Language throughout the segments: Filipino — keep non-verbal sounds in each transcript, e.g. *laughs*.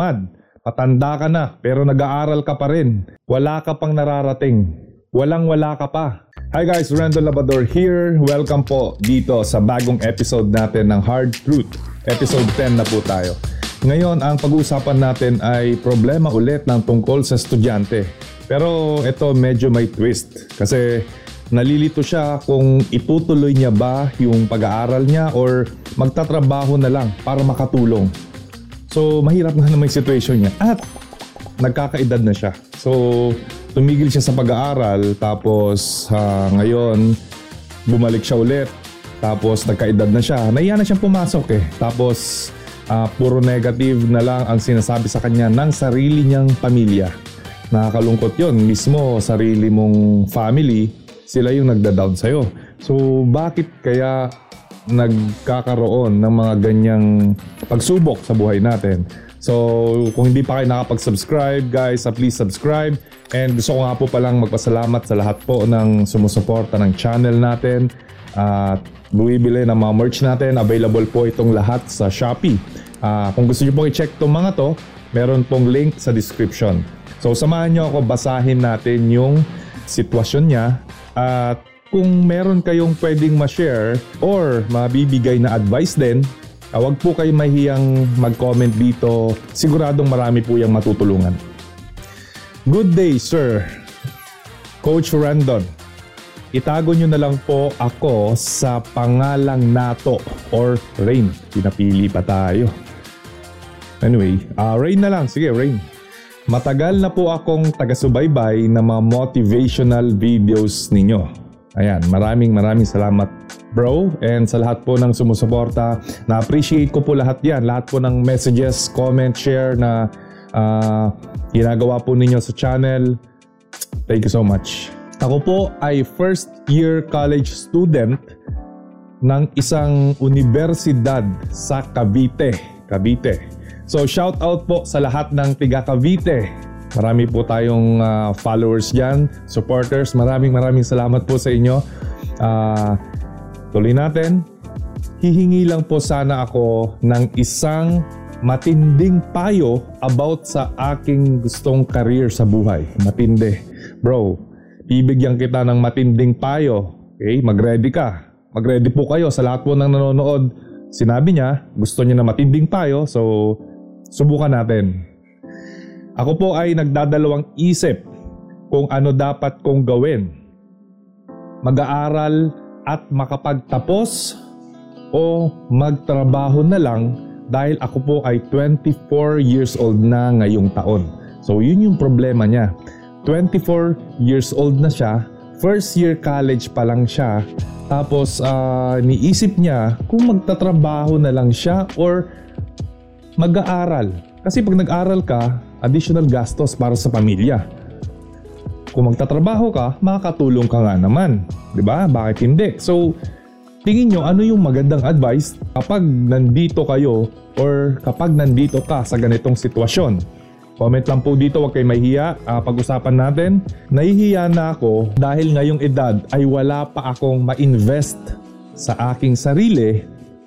tamad. Patanda ka na pero nag-aaral ka pa rin. Wala ka pang nararating. Walang wala ka pa. Hi guys, Randall Labador here. Welcome po dito sa bagong episode natin ng Hard Truth. Episode 10 na po tayo. Ngayon, ang pag-uusapan natin ay problema ulit ng tungkol sa estudyante. Pero ito medyo may twist kasi nalilito siya kung itutuloy niya ba yung pag-aaral niya or magtatrabaho na lang para makatulong. So, mahirap nga naman yung situation niya. At nagkakaedad na siya. So, tumigil siya sa pag-aaral tapos uh, ngayon bumalik siya ulit. Tapos nagkaedad na siya. Naiya na siyang pumasok eh. Tapos uh, puro negative na lang ang sinasabi sa kanya ng sarili niyang pamilya. Nakakalungkot yon mismo sarili mong family, sila yung nagda-down sa'yo. So bakit kaya nagkakaroon ng mga ganyang pagsubok sa buhay natin. So, kung hindi pa kayo nakapag-subscribe, guys, uh, please subscribe. And gusto ko nga po palang magpasalamat sa lahat po ng sumusuporta ng channel natin. At uh, buwibili ng mga merch natin. Available po itong lahat sa Shopee. Uh, kung gusto nyo pong i-check itong mga to, meron pong link sa description. So, samahan nyo ako, basahin natin yung sitwasyon niya. At kung meron kayong pwedeng ma-share or mabibigay na advice din, uh, wag po kayo mahiyang mag-comment dito. Siguradong marami po yung matutulungan. Good day, sir. Coach Randon. Itago nyo na lang po ako sa pangalang Nato or Rain. Pinapili pa tayo. Anyway, uh, Rain na lang. Sige, Rain. Matagal na po akong taga-subaybay ng mga motivational videos ninyo. Ayan, maraming maraming salamat bro and sa lahat po ng sumusuporta. Na-appreciate ko po lahat yan. Lahat po ng messages, comment, share na uh, ginagawa po ninyo sa channel. Thank you so much. Ako po ay first year college student ng isang universidad sa Cavite. Cavite. So shout out po sa lahat ng tiga Cavite Marami po tayong uh, followers dyan, supporters. Maraming maraming salamat po sa inyo. Uh, tuloy natin. Hihingi lang po sana ako ng isang matinding payo about sa aking gustong career sa buhay. Matindi. Bro, bibigyan kita ng matinding payo. Okay, mag-ready ka. Mag-ready po kayo sa lahat po ng nanonood. Sinabi niya, gusto niya na matinding payo. So, subukan natin. Ako po ay nagdadalawang isip kung ano dapat kong gawin. Mag-aaral at makapagtapos o magtrabaho na lang dahil ako po ay 24 years old na ngayong taon. So yun yung problema niya. 24 years old na siya, first year college pa lang siya, tapos uh, niisip niya kung magtatrabaho na lang siya or mag-aaral. Kasi pag nag-aral ka, additional gastos para sa pamilya. Kung magtatrabaho ka, makakatulong ka nga naman. ba? Diba? Bakit hindi? So, tingin nyo ano yung magandang advice kapag nandito kayo or kapag nandito ka sa ganitong sitwasyon. Comment lang po dito, huwag kayo mahihiya. Uh, pag-usapan natin. Nahihiya na ako dahil ngayong edad ay wala pa akong ma-invest sa aking sarili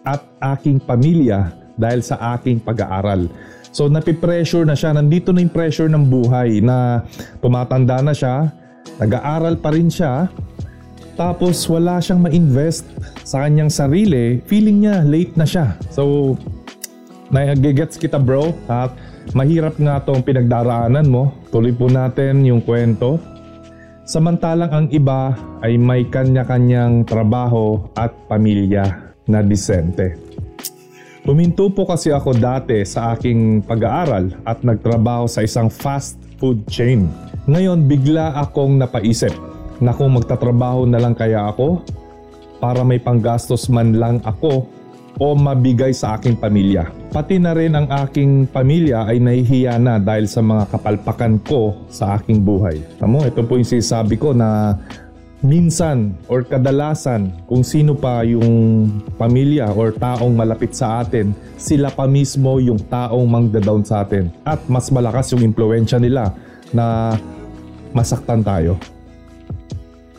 at aking pamilya dahil sa aking pag-aaral. So napipressure na siya, nandito na yung pressure ng buhay na tumatanda na siya, nag-aaral pa rin siya, tapos wala siyang ma-invest sa kanyang sarili, feeling niya late na siya. So, nagigets kita bro, at mahirap nga tong pinagdaraanan mo. Tuloy po natin yung kwento. Samantalang ang iba ay may kanya-kanyang trabaho at pamilya na disente. Huminto po kasi ako dati sa aking pag-aaral at nagtrabaho sa isang fast food chain. Ngayon bigla akong napaisip na kung magtatrabaho na lang kaya ako para may panggastos man lang ako o mabigay sa aking pamilya. Pati na rin ang aking pamilya ay nahihiya na dahil sa mga kapalpakan ko sa aking buhay. Tamo, ito po yung sinasabi ko na minsan or kadalasan kung sino pa yung pamilya or taong malapit sa atin, sila pa mismo yung taong mangda-down sa atin at mas malakas yung impluensya nila na masaktan tayo.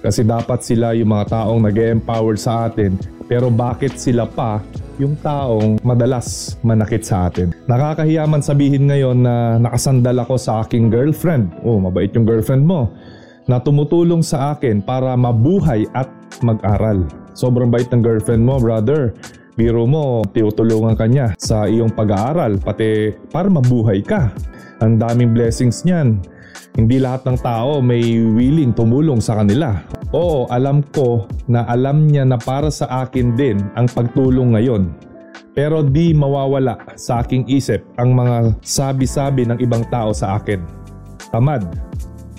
Kasi dapat sila yung mga taong nag empower sa atin Pero bakit sila pa yung taong madalas manakit sa atin. Nakakahiya man sabihin ngayon na nakasandal ako sa aking girlfriend. Oh, mabait yung girlfriend mo. Na tumutulong sa akin para mabuhay at mag-aral. Sobrang bait ng girlfriend mo, brother. Biro mo, tiutulungan ka niya sa iyong pag-aaral, pati para mabuhay ka. Ang daming blessings niyan. Hindi lahat ng tao may willing tumulong sa kanila. Oo, alam ko na alam niya na para sa akin din ang pagtulong ngayon. Pero di mawawala sa aking isip ang mga sabi-sabi ng ibang tao sa akin. Tamad.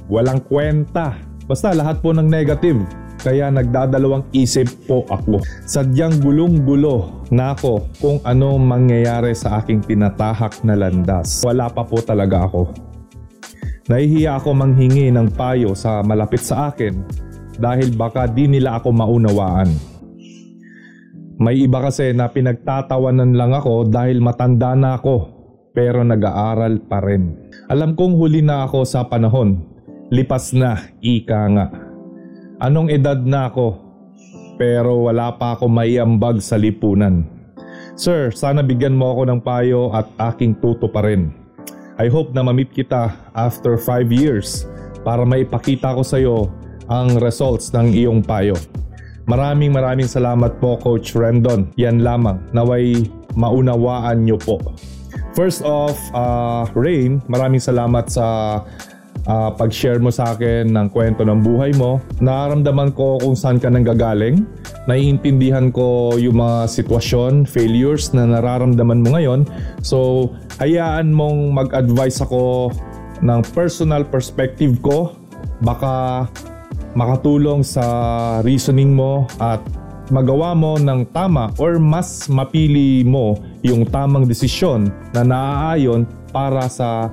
Walang kwenta. Basta lahat po ng negative. Kaya nagdadalawang isip po ako. Sadyang gulong-gulo na ako kung ano mangyayari sa aking tinatahak na landas. Wala pa po talaga ako. Nahihiya ako manghingi ng payo sa malapit sa akin dahil baka di nila ako maunawaan. May iba kasi na pinagtatawanan lang ako dahil matanda na ako pero nag-aaral pa rin. Alam kong huli na ako sa panahon. Lipas na, ika nga. Anong edad na ako? Pero wala pa ako maiambag sa lipunan. Sir, sana bigyan mo ako ng payo at aking tuto pa rin. I hope na mamit kita after 5 years para maipakita ko sa iyo ang results ng iyong payo. Maraming maraming salamat po Coach Rendon. Yan lamang. Naway maunawaan niyo po. First off, uh, Rain, maraming salamat sa uh, pag-share mo sa akin ng kwento ng buhay mo. Nararamdaman ko kung saan ka nanggagaling. Naiintindihan ko yung mga sitwasyon, failures na nararamdaman mo ngayon. So, hayaan mong mag-advise ako ng personal perspective ko. Baka makatulong sa reasoning mo at magawa mo ng tama or mas mapili mo yung tamang desisyon na naaayon para sa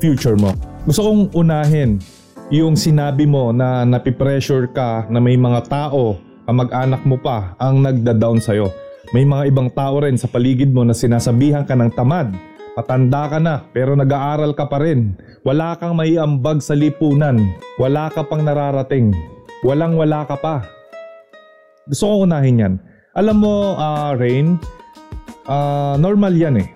future mo. Gusto kong unahin yung sinabi mo na napipressure ka na may mga tao, kamag-anak mo pa, ang nagda-down sa'yo. May mga ibang tao rin sa paligid mo na sinasabihan ka ng tamad. Patanda ka na pero nag-aaral ka pa rin. Wala kang maiambag sa lipunan. Wala ka pang nararating. Walang wala ka pa. Gusto ko unahin yan. Alam mo, uh, Rain, uh, normal yan eh.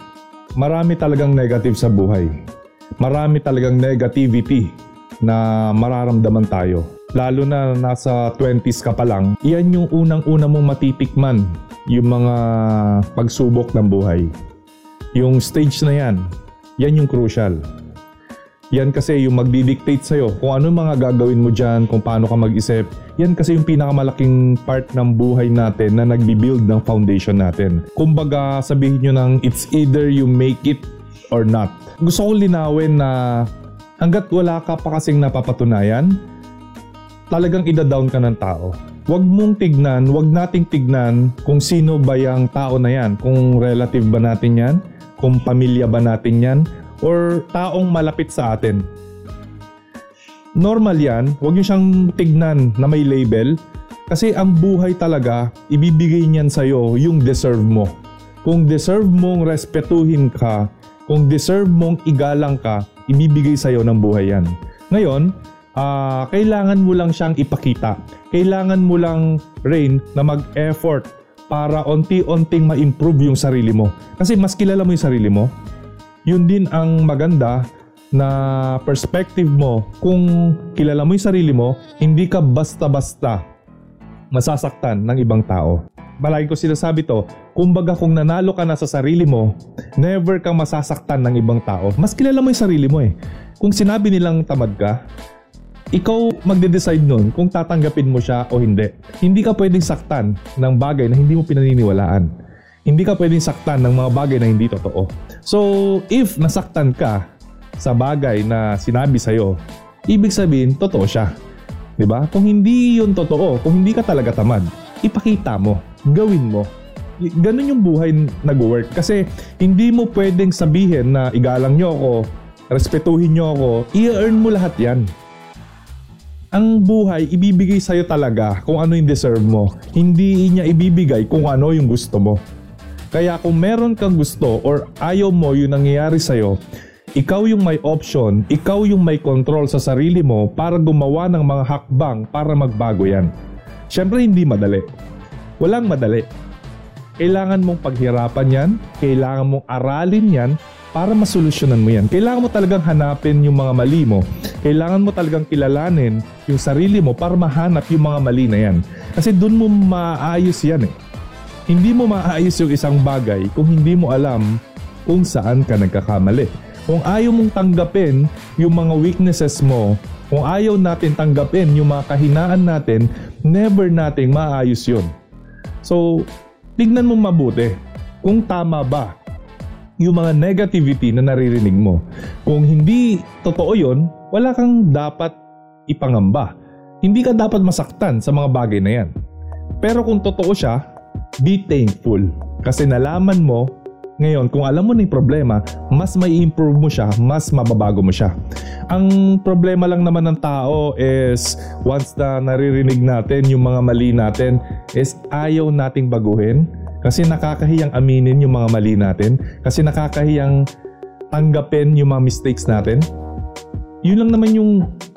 Marami talagang negative sa buhay marami talagang negativity na mararamdaman tayo. Lalo na nasa 20s ka pa lang, yan yung unang-una mong matitikman yung mga pagsubok ng buhay. Yung stage na yan, yan yung crucial. Yan kasi yung magdidictate sa'yo kung ano mga gagawin mo dyan, kung paano ka mag-isip. Yan kasi yung pinakamalaking part ng buhay natin na nagbi-build ng foundation natin. Kumbaga sabihin nyo ng it's either you make it or not. Gusto ko linawin na hanggat wala ka pa kasing napapatunayan, talagang ida-down ka ng tao. Huwag mong tignan, huwag nating tignan kung sino ba yung tao na yan. Kung relative ba natin yan, kung pamilya ba natin yan, or taong malapit sa atin. Normal yan, huwag nyo siyang tignan na may label kasi ang buhay talaga, ibibigay niyan sa'yo yung deserve mo. Kung deserve mong respetuhin ka, kung deserve mong igalang ka, ibibigay sa'yo ng buhay yan. Ngayon, uh, kailangan mo lang siyang ipakita. Kailangan mo lang, Rain, na mag-effort para onti-onting ma-improve yung sarili mo. Kasi mas kilala mo yung sarili mo. Yun din ang maganda na perspective mo. Kung kilala mo yung sarili mo, hindi ka basta-basta masasaktan ng ibang tao. Malagi ko sinasabi to, kumbaga kung nanalo ka na sa sarili mo, never kang masasaktan ng ibang tao. Mas kilala mo yung sarili mo eh. Kung sinabi nilang tamad ka, ikaw magde-decide nun kung tatanggapin mo siya o hindi. Hindi ka pwedeng saktan ng bagay na hindi mo pinaniniwalaan. Hindi ka pwedeng saktan ng mga bagay na hindi totoo. So, if nasaktan ka sa bagay na sinabi sa'yo, ibig sabihin, totoo siya. 'Di ba? Kung hindi 'yun totoo, kung hindi ka talaga tamad, ipakita mo gawin mo. Ganun yung buhay nag-work. Kasi hindi mo pwedeng sabihin na igalang nyo ako, respetuhin nyo ako, i-earn mo lahat yan. Ang buhay, ibibigay sa'yo talaga kung ano yung deserve mo. Hindi niya ibibigay kung ano yung gusto mo. Kaya kung meron kang gusto or ayaw mo yung nangyayari sa'yo, ikaw yung may option, ikaw yung may control sa sarili mo para gumawa ng mga hakbang para magbago yan. Siyempre hindi madali. Walang madali. Kailangan mong paghirapan yan, kailangan mong aralin yan para masolusyonan mo yan. Kailangan mo talagang hanapin yung mga mali mo. Kailangan mo talagang kilalanin yung sarili mo para mahanap yung mga mali na yan. Kasi doon mo maayos yan eh. Hindi mo maayos yung isang bagay kung hindi mo alam kung saan ka nagkakamali. Kung ayaw mong tanggapin yung mga weaknesses mo, kung ayaw natin tanggapin yung mga kahinaan natin, never nating maayos yun. So, tignan mo mabuti kung tama ba yung mga negativity na naririnig mo. Kung hindi totoo yon, wala kang dapat ipangamba. Hindi ka dapat masaktan sa mga bagay na yan. Pero kung totoo siya, be thankful. Kasi nalaman mo, ngayon, kung alam mo na yung problema, mas may improve mo siya, mas mababago mo siya. Ang problema lang naman ng tao is once na naririnig natin yung mga mali natin is ayaw nating baguhin kasi nakakahiyang aminin yung mga mali natin. Kasi nakakahiyang tanggapin yung mga mistakes natin. Yun lang naman yung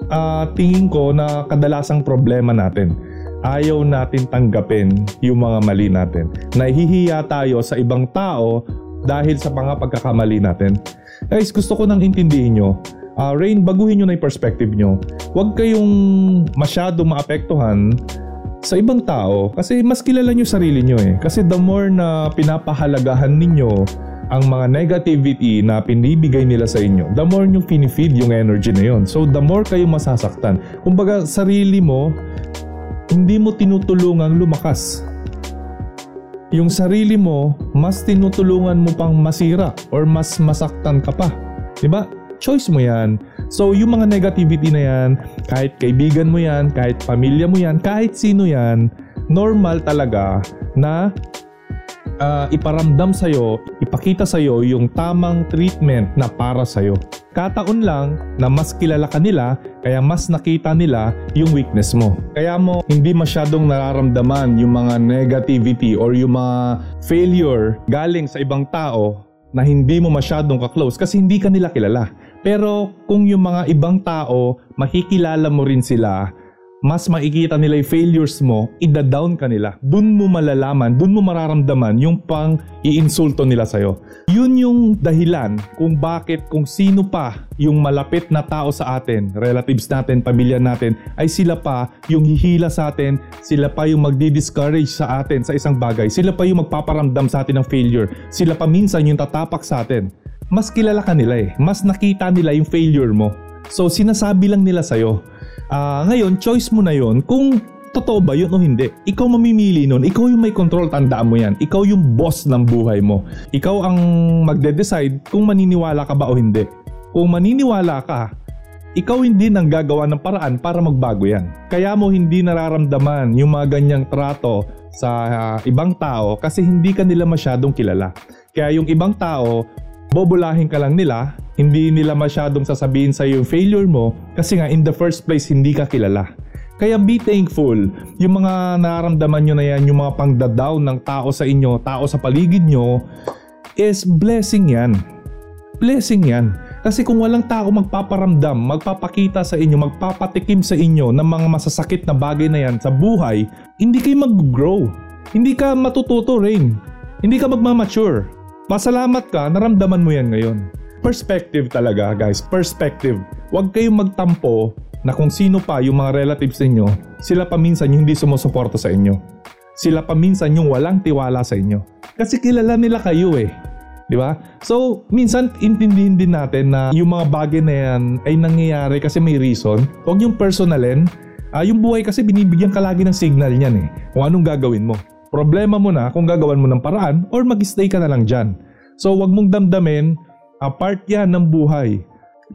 uh, tingin ko na kadalasang problema natin. Ayaw natin tanggapin yung mga mali natin. Nahihiya tayo sa ibang tao dahil sa mga pagkakamali natin. Guys, gusto ko nang intindihin nyo. Uh, Rain, baguhin nyo na yung perspective nyo. Huwag kayong masyado maapektuhan sa ibang tao kasi mas kilala nyo sarili nyo eh. Kasi the more na pinapahalagahan ninyo ang mga negativity na pinibigay nila sa inyo, the more nyo finifeed yung energy na yon. So the more kayo masasaktan. Kumbaga sarili mo, hindi mo tinutulungang lumakas. Yung sarili mo, mas tinutulungan mo pang masira or mas masaktan ka pa. ba? Choice mo 'yan. So yung mga negativity na yan, kahit kaibigan mo yan, kahit pamilya mo yan, kahit sino yan, normal talaga na uh, iparamdam sa'yo, ipakita sa'yo yung tamang treatment na para sa'yo. Kataon lang na mas kilala ka nila, kaya mas nakita nila yung weakness mo. Kaya mo hindi masyadong nararamdaman yung mga negativity or yung mga failure galing sa ibang tao na hindi mo masyadong ka-close kasi hindi ka nila kilala. Pero kung yung mga ibang tao, makikilala mo rin sila, mas makikita nila yung failures mo, ida-down ka nila. Doon mo malalaman, doon mo mararamdaman yung pang iinsulto nila sa'yo. Yun yung dahilan kung bakit kung sino pa yung malapit na tao sa atin, relatives natin, pamilya natin, ay sila pa yung hihila sa atin, sila pa yung magdi-discourage sa atin sa isang bagay, sila pa yung magpaparamdam sa atin ng failure, sila pa minsan yung tatapak sa atin mas kilala ka nila eh. Mas nakita nila yung failure mo. So sinasabi lang nila sa'yo. Uh, ngayon, choice mo na yon kung totoo ba yun o hindi. Ikaw mamimili nun. Ikaw yung may control, tandaan mo yan. Ikaw yung boss ng buhay mo. Ikaw ang magde-decide kung maniniwala ka ba o hindi. Kung maniniwala ka, ikaw hindi nang gagawa ng paraan para magbago yan. Kaya mo hindi nararamdaman yung mga ganyang trato sa uh, ibang tao kasi hindi ka nila masyadong kilala. Kaya yung ibang tao, bobolahin ka lang nila, hindi nila masyadong sasabihin sa yung failure mo kasi nga in the first place hindi ka kilala. Kaya be thankful. Yung mga nararamdaman nyo na yan, yung mga pangda-down ng tao sa inyo, tao sa paligid nyo, is blessing yan. Blessing yan. Kasi kung walang tao magpaparamdam, magpapakita sa inyo, magpapatikim sa inyo ng mga masasakit na bagay na yan sa buhay, hindi kayo mag-grow. Hindi ka matututo rin. Hindi ka magmamature. Pasalamat ka, naramdaman mo yan ngayon. Perspective talaga guys, perspective. Huwag kayong magtampo na kung sino pa yung mga relatives ninyo, sila pa minsan yung hindi sumusuporta sa inyo. Sila pa minsan yung walang tiwala sa inyo. Kasi kilala nila kayo eh. Di ba? So, minsan intindihin din natin na yung mga bagay na yan ay nangyayari kasi may reason. Huwag yung personalin. Uh, yung buhay kasi binibigyan ka lagi ng signal niyan eh. Kung anong gagawin mo. Problema mo na kung gagawan mo ng paraan or mag-stay ka na lang dyan. So wag mong damdamin, apart yan ng buhay.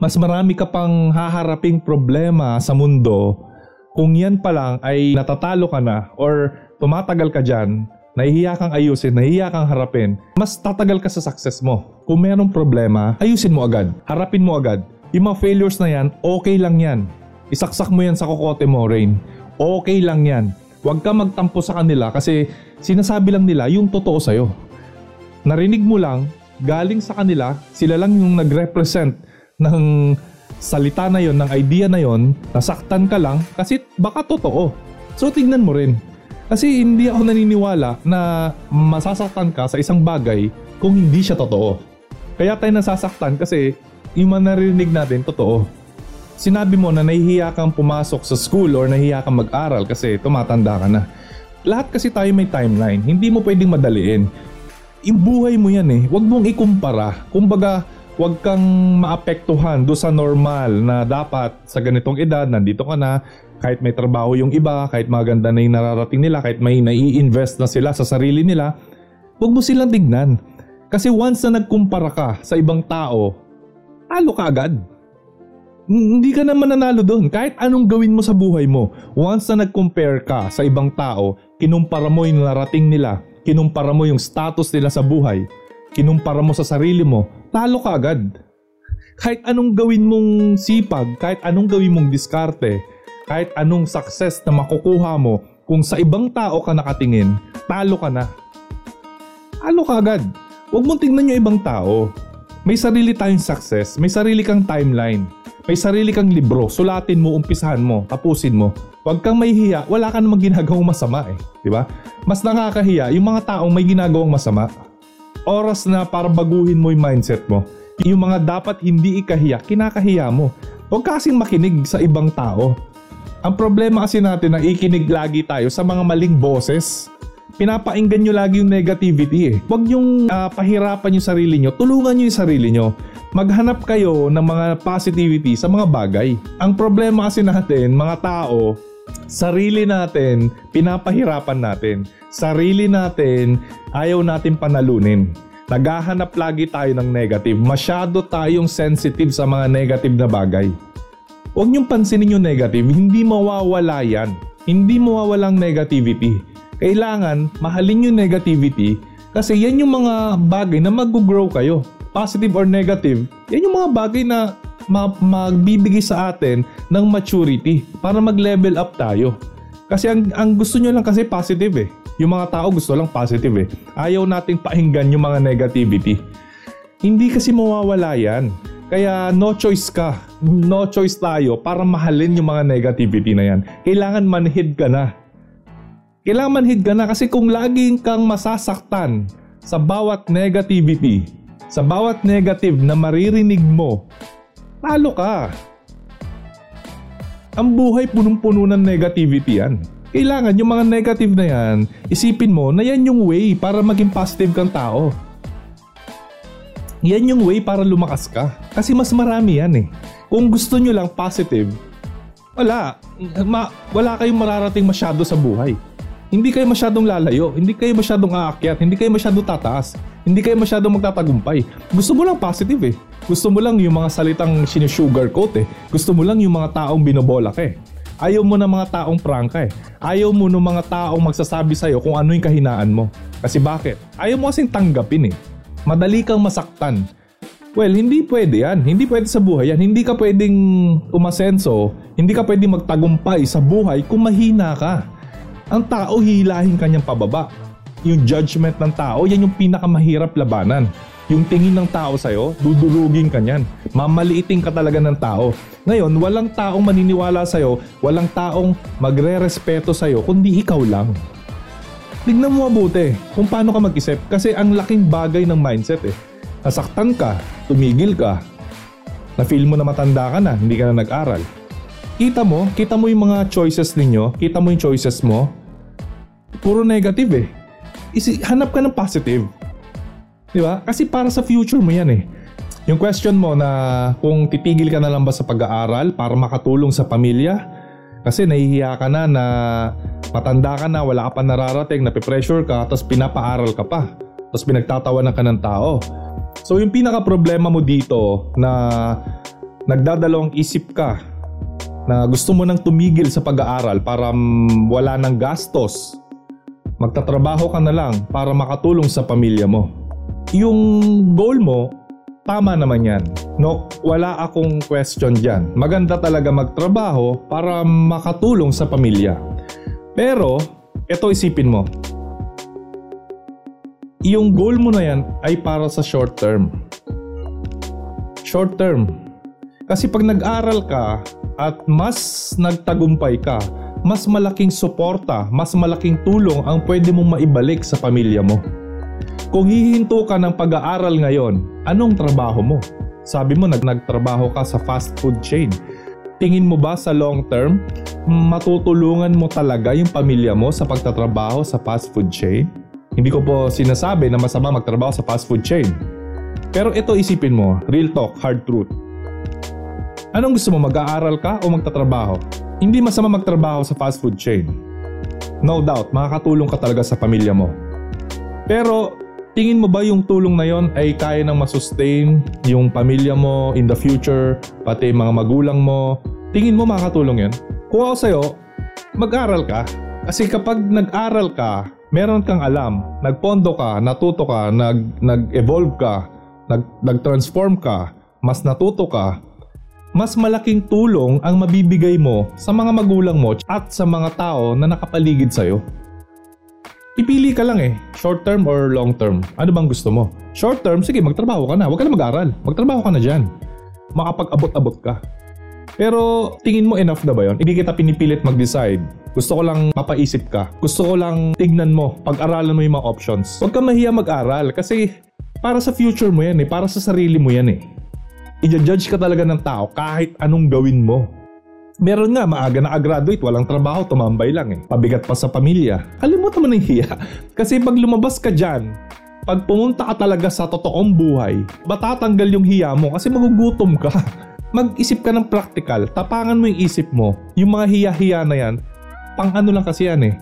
Mas marami ka pang haharaping problema sa mundo kung yan pa lang ay natatalo ka na or tumatagal ka dyan, nahihiya kang ayusin, nahihiya kang harapin, mas tatagal ka sa success mo. Kung merong problema, ayusin mo agad, harapin mo agad. Yung mga failures na yan, okay lang yan. Isaksak mo yan sa kokote mo, Rain. Okay lang yan. Huwag ka magtampo sa kanila kasi Sinasabi lang nila yung totoo sa'yo. Narinig mo lang, galing sa kanila, sila lang yung nag-represent ng salita na yon, ng idea na yon, nasaktan ka lang kasi baka totoo. So tingnan mo rin. Kasi hindi ako naniniwala na masasaktan ka sa isang bagay kung hindi siya totoo. Kaya tayo nasasaktan kasi yung mga narinig natin totoo. Sinabi mo na nahihiya kang pumasok sa school or nahihiya kang mag-aral kasi tumatanda ka na. Lahat kasi tayo may timeline. Hindi mo pwedeng madaliin. Yung buhay mo yan eh. Huwag mong ikumpara. Kumbaga, huwag kang maapektuhan do sa normal na dapat sa ganitong edad, nandito ka na, kahit may trabaho yung iba, kahit maganda na yung nararating nila, kahit may nai-invest na sila sa sarili nila, huwag mo silang tignan. Kasi once na nagkumpara ka sa ibang tao, talo ka agad. Hindi ka naman nanalo doon. Kahit anong gawin mo sa buhay mo, once na nag-compare ka sa ibang tao, kinumpara mo yung narating nila, kinumpara mo yung status nila sa buhay, kinumpara mo sa sarili mo, talo ka agad. Kahit anong gawin mong sipag, kahit anong gawin mong diskarte, kahit anong success na makukuha mo, kung sa ibang tao ka nakatingin, talo ka na. Talo ka agad. Huwag mong tingnan yung ibang tao. May sarili tayong success, may sarili kang timeline, may sarili kang libro, sulatin mo, umpisahan mo, tapusin mo. Huwag kang mahihiya, wala ka namang ginagawang masama eh. Ba? Mas nakakahiya yung mga taong may ginagawang masama. Oras na para baguhin mo yung mindset mo. Yung mga dapat hindi ikahiya, kinakahiya mo. Huwag kasing makinig sa ibang tao. Ang problema kasi natin na ikinig lagi tayo sa mga maling boses. Pinapainggan nyo lagi yung negativity eh. Huwag yung uh, pahirapan yung sarili nyo, tulungan nyo yung sarili nyo. Maghanap kayo ng mga positivity sa mga bagay. Ang problema kasi natin, mga tao, sarili natin, pinapahirapan natin. Sarili natin, ayaw natin panalunin. Naghahanap lagi tayo ng negative. Masyado tayong sensitive sa mga negative na bagay. Huwag niyong pansinin yung negative, hindi mawawala yan. Hindi mawawalang negativity. Kailangan mahalin yung negativity kasi yan yung mga bagay na mag-grow kayo. Positive or negative, yan yung mga bagay na ma- magbibigay sa atin ng maturity para mag-level up tayo. Kasi ang, ang gusto nyo lang kasi positive eh. Yung mga tao gusto lang positive eh. Ayaw nating painggan yung mga negativity. Hindi kasi mawawala yan. Kaya no choice ka. No choice tayo para mahalin yung mga negativity na yan. Kailangan manhid ka na. Kailangan manhid ka na kasi kung laging kang masasaktan sa bawat negativity, sa bawat negative na maririnig mo, talo ka. Ang buhay punong-puno ng negativity yan. Kailangan yung mga negative na yan, isipin mo na yan yung way para maging positive kang tao. Yan yung way para lumakas ka. Kasi mas marami yan eh. Kung gusto nyo lang positive, wala. Ma, wala kayong mararating masyado sa buhay. Hindi kayo masyadong lalayo, hindi kayo masyadong aakyat, hindi kayo masyadong tataas, hindi kayo masyadong magtatagumpay. Gusto mo lang positive eh. Gusto mo lang yung mga salitang sinisugarcoat eh. Gusto mo lang yung mga taong binobola ka eh. Ayaw mo ng mga taong prangka eh. Ayaw mo ng mga taong magsasabi sa'yo kung ano yung kahinaan mo. Kasi bakit? Ayaw mo kasing tanggapin eh madali kang masaktan. Well, hindi pwede yan. Hindi pwede sa buhay yan. Hindi ka pwedeng umasenso, hindi ka pwedeng magtagumpay sa buhay kung mahina ka. Ang tao hihilahin kanyang pababa. Yung judgment ng tao, yan yung pinakamahirap labanan. Yung tingin ng tao sa'yo, dudurugin ka niyan. Mamaliiting ka talaga ng tao. Ngayon, walang taong maniniwala sa'yo, walang taong magre-respeto sa'yo, kundi ikaw lang tignan mo mabuti kung paano ka mag-isip. Kasi ang laking bagay ng mindset eh. Nasaktan ka, tumigil ka, na-feel mo na matanda ka na, hindi ka na nag-aral. Kita mo, kita mo yung mga choices ninyo, kita mo yung choices mo, puro negative eh. Isi, hanap ka ng positive. Di ba? Kasi para sa future mo yan eh. Yung question mo na kung titigil ka na lang ba sa pag-aaral para makatulong sa pamilya, kasi nahihiya ka na na matanda ka na, wala ka pa nararating, napipressure ka, tapos pinapaaral ka pa. Tapos pinagtatawanan ka ng tao. So yung pinaka problema mo dito na nagdadalawang isip ka na gusto mo nang tumigil sa pag-aaral para wala ng gastos. Magtatrabaho ka na lang para makatulong sa pamilya mo. Yung goal mo, tama naman yan. No, wala akong question dyan. Maganda talaga magtrabaho para makatulong sa pamilya. Pero, ito isipin mo. Yung goal mo na yan ay para sa short term. Short term. Kasi pag nag-aral ka at mas nagtagumpay ka, mas malaking suporta, mas malaking tulong ang pwede mong maibalik sa pamilya mo. Kung hihinto ka ng pag-aaral ngayon, anong trabaho mo? Sabi mo nag nagtrabaho ka sa fast food chain. Tingin mo ba sa long term, matutulungan mo talaga yung pamilya mo sa pagtatrabaho sa fast food chain? Hindi ko po sinasabi na masama magtrabaho sa fast food chain. Pero ito isipin mo, real talk, hard truth. Anong gusto mo, mag-aaral ka o magtatrabaho? Hindi masama magtrabaho sa fast food chain. No doubt, makakatulong ka talaga sa pamilya mo. Pero tingin mo ba yung tulong na yon ay kaya nang masustain yung pamilya mo in the future, pati mga magulang mo? Tingin mo makakatulong yan? Kung ako sa'yo, mag-aral ka. Kasi kapag nag-aral ka, meron kang alam, nagpondo ka, natuto ka, nag, nag-evolve ka, nag, nag-transform ka, mas natuto ka, mas malaking tulong ang mabibigay mo sa mga magulang mo at sa mga tao na nakapaligid sa'yo. Ipili ka lang eh, short term or long term. Ano bang gusto mo? Short term, sige magtrabaho ka na. Huwag ka na mag-aral. Magtrabaho ka na dyan. Makapag-abot-abot ka. Pero tingin mo enough na ba yon? Hindi kita pinipilit mag-decide. Gusto ko lang mapaisip ka. Gusto ko lang tignan mo, pag-aralan mo yung mga options. Huwag ka mahiya mag-aral kasi para sa future mo yan eh, para sa sarili mo yan eh. I-judge ka talaga ng tao kahit anong gawin mo. Meron nga, maaga na graduate, walang trabaho, tumambay lang eh. Pabigat pa sa pamilya. Kalimutan mo ng hiya. *laughs* Kasi pag lumabas ka dyan, pag pumunta ka talaga sa totoong buhay, matatanggal yung hiya mo kasi magugutom ka. *laughs* Mag-isip ka ng practical, tapangan mo yung isip mo. Yung mga hiya-hiya na yan, pang ano lang kasi yan eh,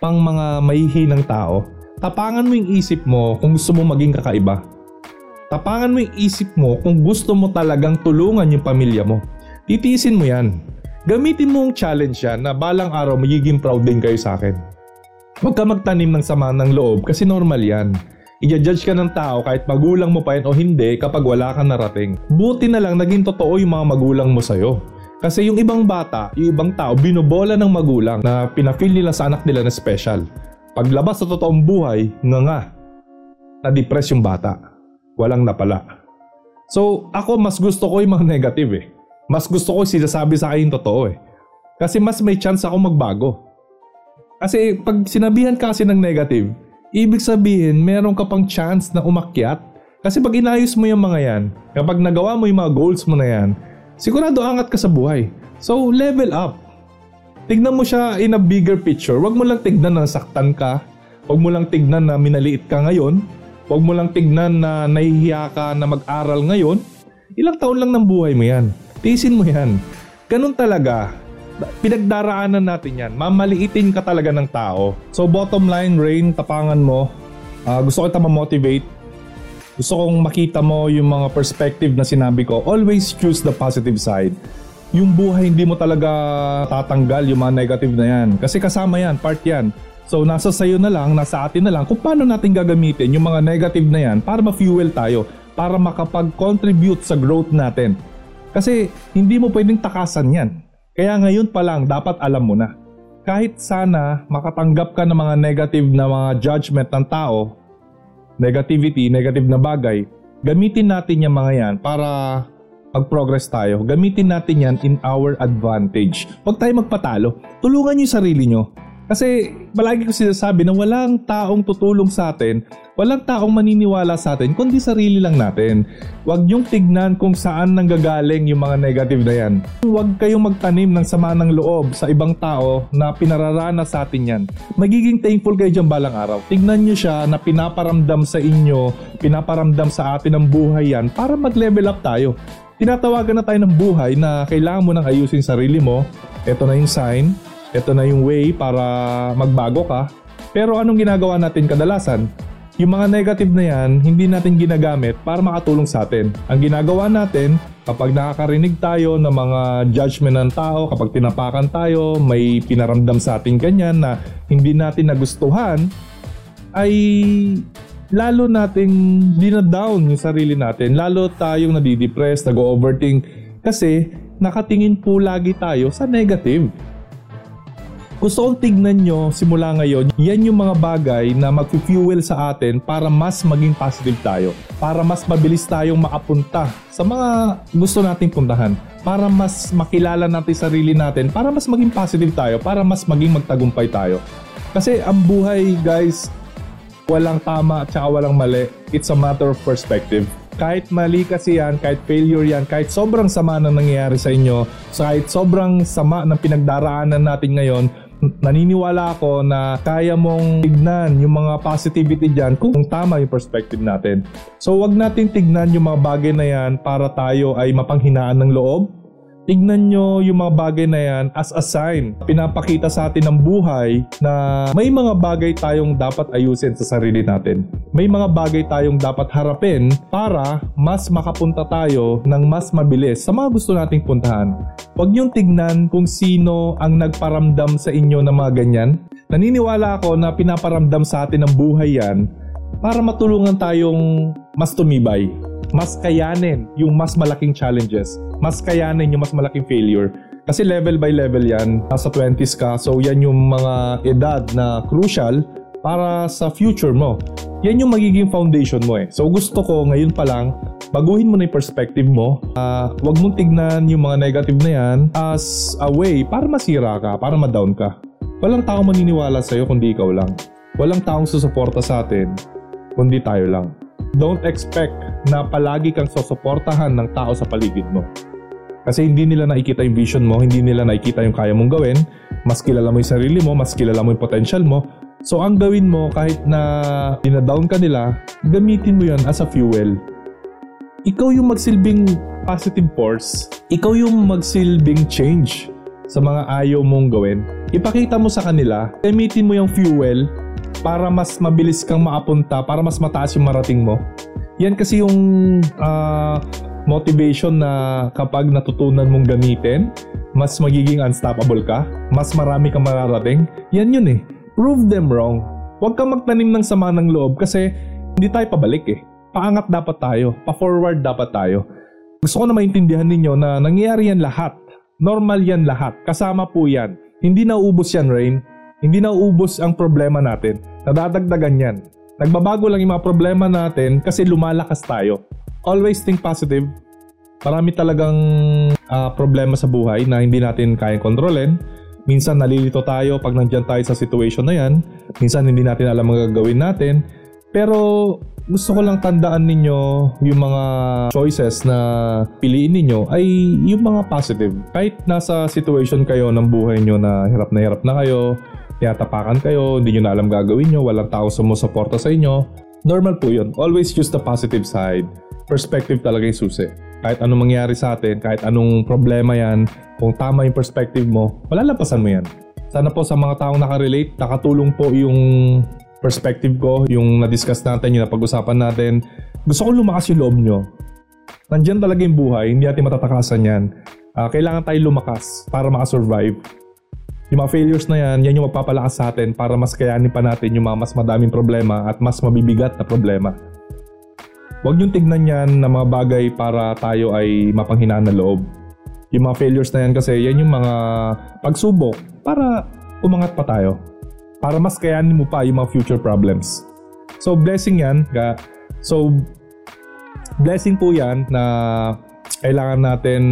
pang mga mahihinang tao. Tapangan mo yung isip mo kung gusto mo maging kakaiba. Tapangan mo yung isip mo kung gusto mo talagang tulungan yung pamilya mo. Titiisin mo yan. Gamitin mo ang challenge yan na balang araw magiging proud din kayo sa akin. Huwag ka magtanim ng sama ng loob kasi normal yan. I-judge ka ng tao kahit magulang mo pa yan o hindi kapag wala kang narating. Buti na lang naging totoo yung mga magulang mo sa'yo. Kasi yung ibang bata, yung ibang tao, binobola ng magulang na pinafeel nila sa anak nila na special. Paglabas sa totoong buhay, nga nga, na-depress yung bata. Walang napala. So, ako mas gusto ko yung mga negative eh. Mas gusto ko sinasabi sa akin totoo eh. Kasi mas may chance ako magbago. Kasi pag sinabihan ka kasi ng negative, ibig sabihin meron ka pang chance na umakyat. Kasi pag inayos mo yung mga yan, kapag nagawa mo yung mga goals mo na yan, sigurado angat ka sa buhay. So level up. Tignan mo siya in a bigger picture. Huwag mo lang tignan na saktan ka. Huwag mo lang tignan na minaliit ka ngayon. Huwag mo lang tignan na nahihiya ka na mag-aral ngayon. Ilang taon lang ng buhay mo yan. Tiisin mo yan. Ganun talaga. Pinagdaraanan natin yan. Mamaliitin ka talaga ng tao. So bottom line, Rain, tapangan mo. Uh, gusto kita ma-motivate. Gusto kong makita mo yung mga perspective na sinabi ko. Always choose the positive side. Yung buhay hindi mo talaga tatanggal yung mga negative na yan. Kasi kasama yan, part yan. So nasa sayo na lang, nasa atin na lang kung paano natin gagamitin yung mga negative na yan para ma-fuel tayo, para makapag-contribute sa growth natin. Kasi hindi mo pwedeng takasan yan. Kaya ngayon pa lang dapat alam mo na. Kahit sana makatanggap ka ng mga negative na mga judgment ng tao, negativity, negative na bagay, gamitin natin yung mga yan para mag-progress tayo. Gamitin natin yan in our advantage. Huwag tayo magpatalo. Tulungan nyo yung sarili nyo. Kasi palagi ko sinasabi na walang taong tutulong sa atin, walang taong maniniwala sa atin, kundi sarili lang natin. Huwag niyong tignan kung saan nanggagaling yung mga negative na yan. Huwag kayong magtanim ng sama ng loob sa ibang tao na pinararana sa atin yan. Magiging thankful kayo dyan balang araw. Tignan niyo siya na pinaparamdam sa inyo, pinaparamdam sa atin ng buhay yan para mag-level up tayo. Tinatawagan na tayo ng buhay na kailangan mo nang ayusin sarili mo. Ito na yung sign ito na yung way para magbago ka. Pero anong ginagawa natin kadalasan? Yung mga negative na yan, hindi natin ginagamit para makatulong sa atin. Ang ginagawa natin, kapag nakakarinig tayo ng mga judgment ng tao, kapag tinapakan tayo, may pinaramdam sa atin ganyan na hindi natin nagustuhan, ay lalo nating dinadown yung sarili natin. Lalo tayong nadidepress, nag-overthink kasi nakatingin po lagi tayo sa negative. Gusto kong tignan nyo simula ngayon, yan yung mga bagay na mag-fuel sa atin para mas maging positive tayo. Para mas mabilis tayong makapunta sa mga gusto nating puntahan. Para mas makilala natin sarili natin. Para mas maging positive tayo. Para mas maging magtagumpay tayo. Kasi ang buhay guys, walang tama at saka walang mali. It's a matter of perspective kahit mali kasi yan, kahit failure yan, kahit sobrang sama na nangyayari sa inyo, kahit sobrang sama ng pinagdaraanan natin ngayon, naniniwala ako na kaya mong tignan yung mga positivity dyan kung tama yung perspective natin. So wag natin tignan yung mga bagay na yan para tayo ay mapanghinaan ng loob Tignan nyo yung mga bagay na yan as a sign. Pinapakita sa atin ng buhay na may mga bagay tayong dapat ayusin sa sarili natin. May mga bagay tayong dapat harapin para mas makapunta tayo ng mas mabilis sa mga gusto nating puntahan. Huwag niyong tignan kung sino ang nagparamdam sa inyo ng mga ganyan. Naniniwala ako na pinaparamdam sa atin ng buhay yan para matulungan tayong mas tumibay mas kayanin yung mas malaking challenges. Mas kayanin yung mas malaking failure. Kasi level by level yan. Nasa 20s ka. So yan yung mga edad na crucial para sa future mo. Yan yung magiging foundation mo eh. So gusto ko ngayon pa lang, baguhin mo na yung perspective mo. Uh, huwag mong tignan yung mga negative na yan as a way para masira ka, para ma-down ka. Walang tao maniniwala sa'yo kundi ikaw lang. Walang taong susuporta sa atin kundi tayo lang. Don't expect na palagi kang susuportahan ng tao sa paligid mo. Kasi hindi nila nakikita yung vision mo, hindi nila nakikita yung kaya mong gawin, mas kilala mo yung sarili mo, mas kilala mo yung potential mo. So ang gawin mo kahit na dinadown ka nila, gamitin mo yan as a fuel. Ikaw yung magsilbing positive force. Ikaw yung magsilbing change sa mga ayaw mong gawin. Ipakita mo sa kanila, gamitin mo yung fuel para mas mabilis kang maapunta, para mas mataas yung marating mo. Yan kasi yung uh, motivation na kapag natutunan mong gamitin, mas magiging unstoppable ka, mas marami kang mararating. Yan yun eh. Prove them wrong. Huwag kang magtanim ng sama ng loob kasi hindi tayo pabalik eh. Paangat dapat tayo, pa-forward dapat tayo. Gusto ko na maintindihan ninyo na nangyayari yan lahat. Normal yan lahat. Kasama po yan. Hindi nauubos yan, Rain. Hindi nauubos ang problema natin. Nadadagdagan yan. Nagbabago lang yung mga problema natin kasi lumalakas tayo. Always think positive. Marami talagang uh, problema sa buhay na hindi natin kayang kontrolin. Minsan nalilito tayo pag nandyan tayo sa situation na yan. Minsan hindi natin alam ang gagawin natin. Pero gusto ko lang tandaan ninyo yung mga choices na piliin ninyo ay yung mga positive. Kahit nasa situation kayo ng buhay nyo na hirap na hirap na kayo, tinatapakan kayo, hindi nyo na alam gagawin nyo, walang tao sumusuporta sa inyo. Normal po yun. Always use the positive side. Perspective talaga yung susi. Kahit anong mangyari sa atin, kahit anong problema yan, kung tama yung perspective mo, malalapasan mo yan. Sana po sa mga taong nakarelate, nakatulong po yung perspective ko, yung na-discuss natin, yung napag-usapan natin. Gusto ko lumakas yung loob nyo. Nandiyan talaga yung buhay, hindi natin matatakasan yan. Uh, kailangan tayo lumakas para makasurvive. Yung mga failures na yan, yan yung magpapalakas sa atin para mas kayanin pa natin yung mga mas madaming problema at mas mabibigat na problema. Huwag niyong tignan yan na mga bagay para tayo ay mapanghinaan na loob. Yung mga failures na yan kasi, yan yung mga pagsubok para umangat pa tayo. Para mas kayanin mo pa yung mga future problems. So, blessing yan. So, blessing po yan na kailangan natin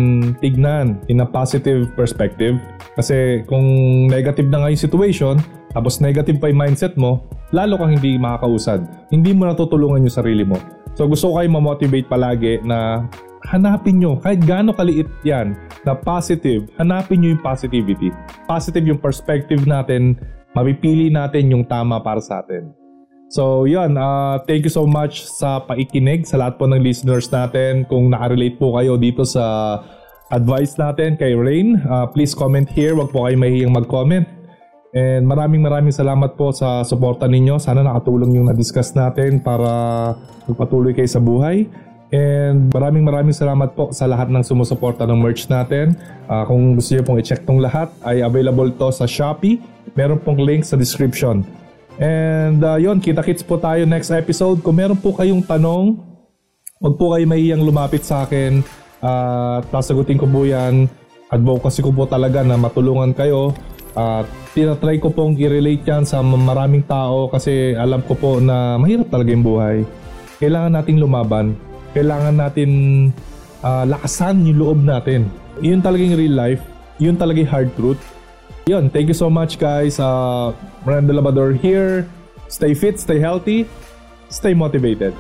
tignan in a positive perspective. Kasi kung negative na nga yung situation, tapos negative pa yung mindset mo, lalo kang hindi makakausad. Hindi mo natutulungan yung sarili mo. So gusto ko kayo ma-motivate palagi na hanapin nyo, kahit gaano kaliit yan, na positive, hanapin nyo yung positivity. Positive yung perspective natin, mapipili natin yung tama para sa atin. So, yun. Uh, thank you so much sa paikinig sa lahat po ng listeners natin. Kung nakarelate po kayo dito sa advice natin kay Rain, uh, please comment here. Huwag po kayo mahihiyang mag-comment. And maraming maraming salamat po sa suporta ninyo. Sana nakatulong yung na-discuss natin para magpatuloy kayo sa buhay. And maraming maraming salamat po sa lahat ng sumusuporta ng merch natin. Uh, kung gusto niyo pong i-check tong lahat, ay available to sa Shopee. Meron pong link sa description. And uh, yun, kita-kits po tayo next episode. Kung meron po kayong tanong, huwag po kayo mahiyang lumapit sa akin. Uh, sasagutin ko po yan. Advocacy ko po talaga na matulungan kayo At tinatry ko pong i-relate yan sa maraming tao kasi alam ko po na mahirap talaga yung buhay. Kailangan nating lumaban. Kailangan natin uh, lakasan yung loob natin. Yun talagang real life. Yun talagang hard truth. Yun, thank you so much guys. Uh, Miranda Labador here. Stay fit, stay healthy, stay motivated.